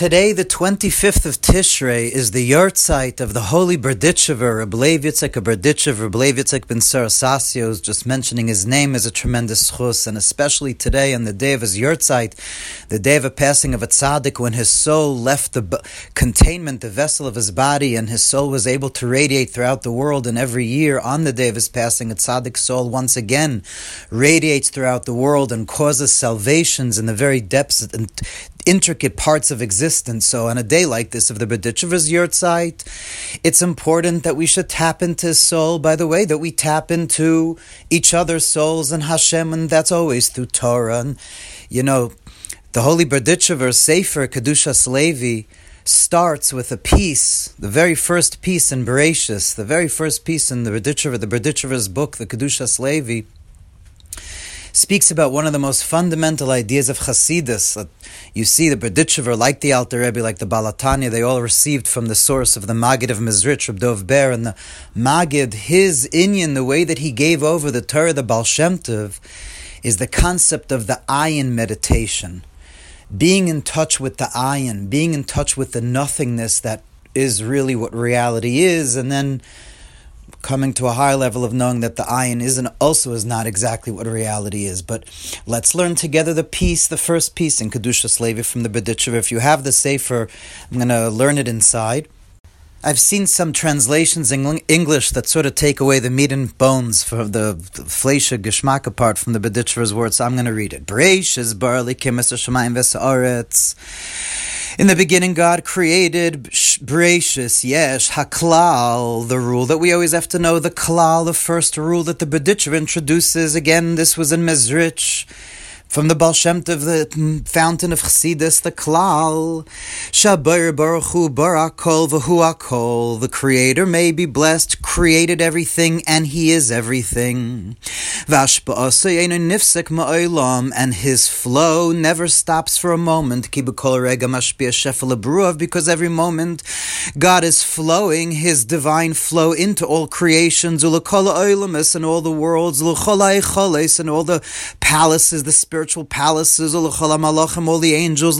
Today, the 25th of Tishrei, is the yahrzeit of the holy Berdichever, Reb Lev Yitzhak Berdichever, Reb Lev Yitzhak ben Sarasasios. Just mentioning his name is a tremendous chus, and especially today on the day of his yahrzeit, the day of a passing of a tzaddik, when his soul left the b- containment, the vessel of his body, and his soul was able to radiate throughout the world. And every year, on the day of his passing, a tzaddik's soul once again radiates throughout the world and causes salvations in the very depths and intricate parts of existence. So on a day like this of the Berditchever's yahrzeit, it's important that we should tap into his soul by the way that we tap into each other's souls and Hashem, and that's always through Torah. And, you know, the Holy Berditchever Sefer Kedushas Levi starts with a piece, the very first piece in Bereshis, the very first piece in the Berditchever, the Berditchever's book, the Kedushas Levi, speaks about one of the most fundamental ideas of Hasidus. You see, the Berditchever, like the Alter Rebbe, like the Baal HaTanya, they all received from the source of the Magid of Mezritch, Reb Dov Ber, and the Magid, his Inyan, the way that he gave over the Torah, the Baal Shem Tov, is the concept of the ayin meditation. Being in touch with the ayin, being in touch with the nothingness that is really what reality is, and then coming to a higher level of knowing that the ayin isn't also is not exactly what reality is. But let's learn together the piece, the first piece in Kedushas Levi from the Berditchever. If you have the Sefer, I'm going to learn it inside. I've seen some translations in English that sort of take away the meat and bones for the, Fleisha Geschmack part from the Berditchever's words, so I'm going to read it. Breish is barley kimis shemayim v'sa'aretz. In the beginning, God created Bereshis, Yesh, Haklal, the rule that we always have to know, the Klal, the first rule that the Berditcher introduces. Again, this was in Mezrich from the Baal Tov, the fountain of Chassidus, the Klal, Shabar Baruch Hu Barakol V'hu Akol, the Creator may be blessed, created everything, and He is everything. Nifsek Ma'olam, and His flow never stops for a moment, Kibukol Rega Mashpia Shefel because every moment God is flowing His divine flow into all creations, Ulakol Oilamis, and all the worlds, Ulcholai Choles, and all the palaces, the spiritual palaces, all the angels,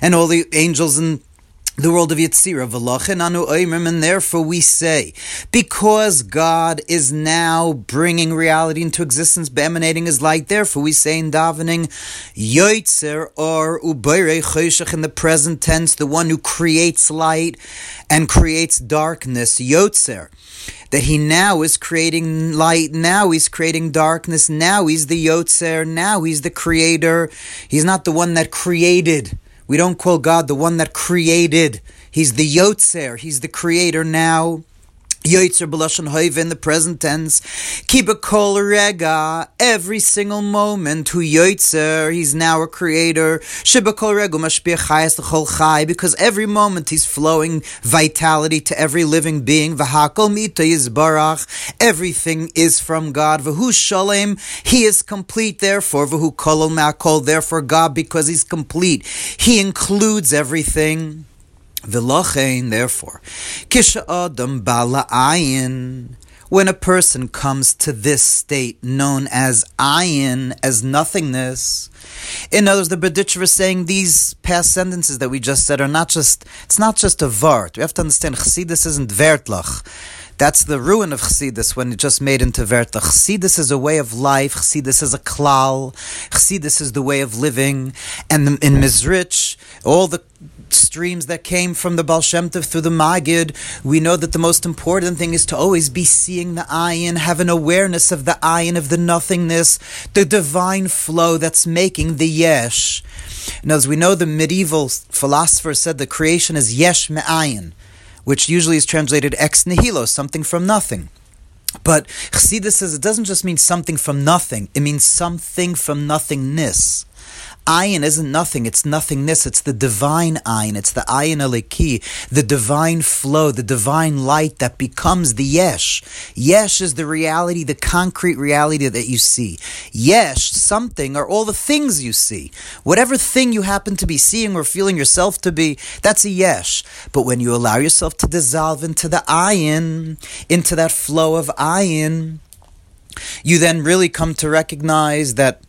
and all the angels in the world of Yitzira, and therefore we say, because God is now bringing reality into existence, by emanating His light, therefore we say in davening, Yoitzer or Ubayre Choshech in the present tense, the one who creates light and creates darkness, Yotzer that he now is creating light, now he's creating darkness, now he's the Yotzer, now he's the creator. He's not the one that created. We don't call God the one that created. He's the Yotzer, he's the creator now. Yoitzer b'lashon hoiv in the present tense. Keep a kol rega every single moment. Who yoitzer? He's now a creator. Shiba kol rega mashpia chayas l'chol chay because every moment he's flowing vitality to every living being. V'hakol mita yizbarach. Everything is from God. V'hu shalem. He is complete. Therefore, v'hu kolol ma'kol. Therefore, God because he's complete. He includes everything. V'lochein, therefore, kisha adam bala ayin, when a person comes to this state known as ayin, as nothingness. In other words, the Berditcher is saying these past sentences that we just said are not just, it's not just a vart. We have to understand, Chassidus isn't vertlach. That's the ruin of Chassidus when it just made into Verta. Chassidus is a way of life. Chassidus is a klal. Chassidus is the way of living. And in Mizrich, all the streams that came from the Baal Shem Tov through the Magid, we know that the most important thing is to always be seeing the ayin, have an awareness of the ayin, of the nothingness, the divine flow that's making the yesh. And as we know, the medieval philosopher said the creation is yesh me'ayin which usually is translated ex nihilo, something from nothing. But Chassidus says it doesn't just mean something from nothing, it means something from nothingness. Ayin isn't nothing, it's nothingness. It's the divine ayin, it's the ayin aleki, the divine flow, the divine light that becomes the yesh. Yesh is the reality, the concrete reality that you see. Yesh, something, are all the things you see. Whatever thing you happen to be seeing or feeling yourself to be, that's a yesh. But when you allow yourself to dissolve into the ayin, into that flow of ayin, you then really come to recognize that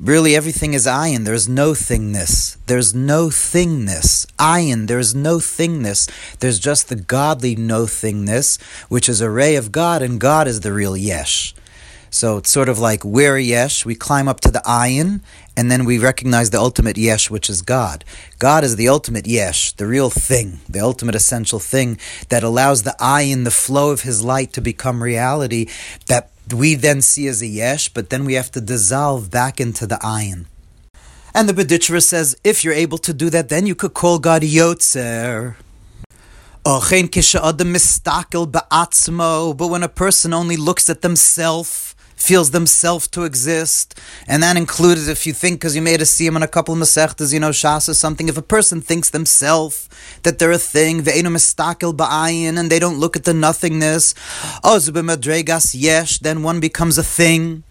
really everything is ayin. There's no thingness. There's no thingness. Ayin, there's no thingness. There's just the godly no thingness, which is a ray of God, and God is the real yesh. So it's sort of like we're yesh, we climb up to the ayin, and then we recognize the ultimate yesh, which is God. God is the ultimate yesh, the real thing, the ultimate essential thing that allows the ayin, the flow of his light to become reality that we then see as a yesh, but then we have to dissolve back into the ayin. And the Bedichra says, if you're able to do that, then you could call God Yotzer. But when a person only looks at themselves, feels themselves to exist, and that included if you think, because you made a siyum on a couple of masechtas, you know, shas or something, if a person thinks themselves that they're a thing, ve'enu mistakel ba'ayin, and they don't look at the nothingness, oh, yesh, then one becomes a thing.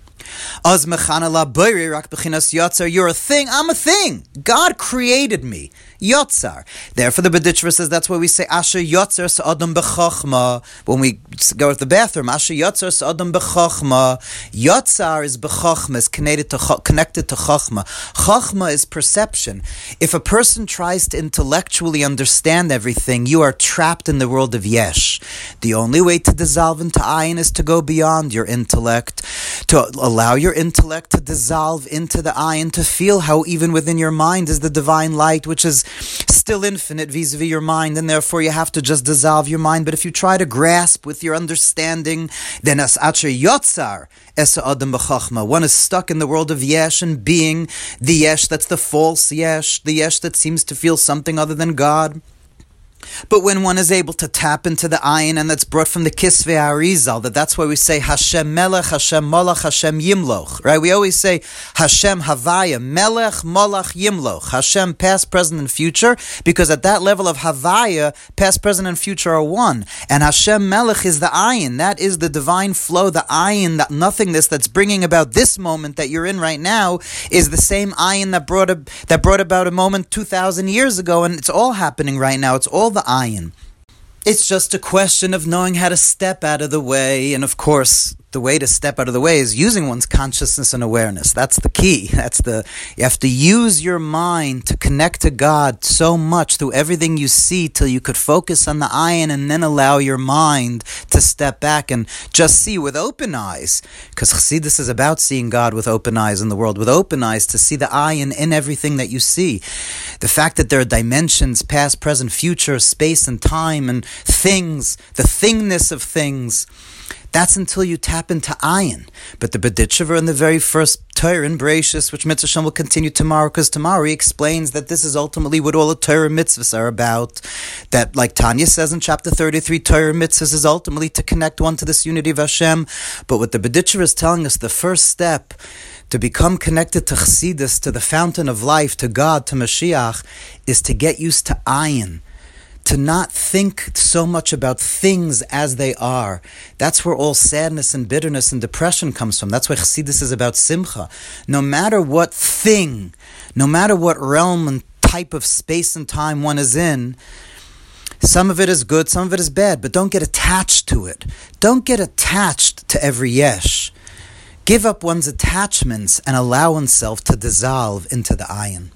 You're a thing, I'm a thing. God created me. Yotzar. Therefore, the Bedichra says that's why we say Asher Yotzar Sa'adam B'chochma when we go to the bathroom. Asher Yotzar Sa'adam B'chochma. Yotzar is B'chochma, is connected to, connected to Chochma. Chochma is perception. If a person tries to intellectually understand everything, you are trapped in the world of Yesh. The only way to dissolve into Ayin is to go beyond your intellect, to allow your intellect to dissolve into the eye and to feel how even within your mind is the divine light, which is still infinite vis-a-vis your mind, and therefore you have to just dissolve your mind. But if you try to grasp with your understanding, then as acher yotzar esa adam b'chachma, one is stuck in the world of yesh and being the yesh that's the false yesh, the yesh that seems to feel something other than God. But when one is able to tap into the ayin, and that's brought from the Kisvei Arizal, that that's why we say Hashem Melech, Hashem Molach, Hashem Yimloch, right? We always say Hashem Havaya, Melech, Molach, Yimloch, Hashem past, present, and future, because at that level of Havaya, past, present, and future are one. And Hashem Melech is the ayin, that is the divine flow, the ayin, that nothingness that's bringing about this moment that you're in right now, is the same ayin that brought, a, that brought about a moment 2,000 years ago, and it's all happening right now. It's all the ayin. It's just a question of knowing how to step out of the way, and of course, the way to step out of the way is using one's consciousness and awareness. That's the key. That's the you have to use your mind to connect to God so much through everything you see till you could focus on the ayin and then allow your mind to step back and just see with open eyes. Because Chassidus is about seeing God with open eyes in the world, with open eyes to see the ayin in everything that you see. The fact that there are dimensions, past, present, future, space and time and things, the thingness of things. That's until you tap into ayin. But the Bedichver in the very first Torah in Bereshis, which Mitzvah will continue tomorrow, because tomorrow he explains that this is ultimately what all the Torah mitzvahs are about. That, like Tanya says in chapter 33, Torah mitzvahs is ultimately to connect one to this unity of Hashem. But what the Bedichver is telling us, the first step to become connected to Chassidus, to the fountain of life, to God, to Mashiach, is to get used to ayin to not think so much about things as they are. That's where all sadness and bitterness and depression comes from. That's why Chassidus is about simcha. No matter what thing, no matter what realm and type of space and time one is in, some of it is good, some of it is bad, but don't get attached to it. Don't get attached to every yesh. Give up one's attachments and allow oneself to dissolve into the ayin.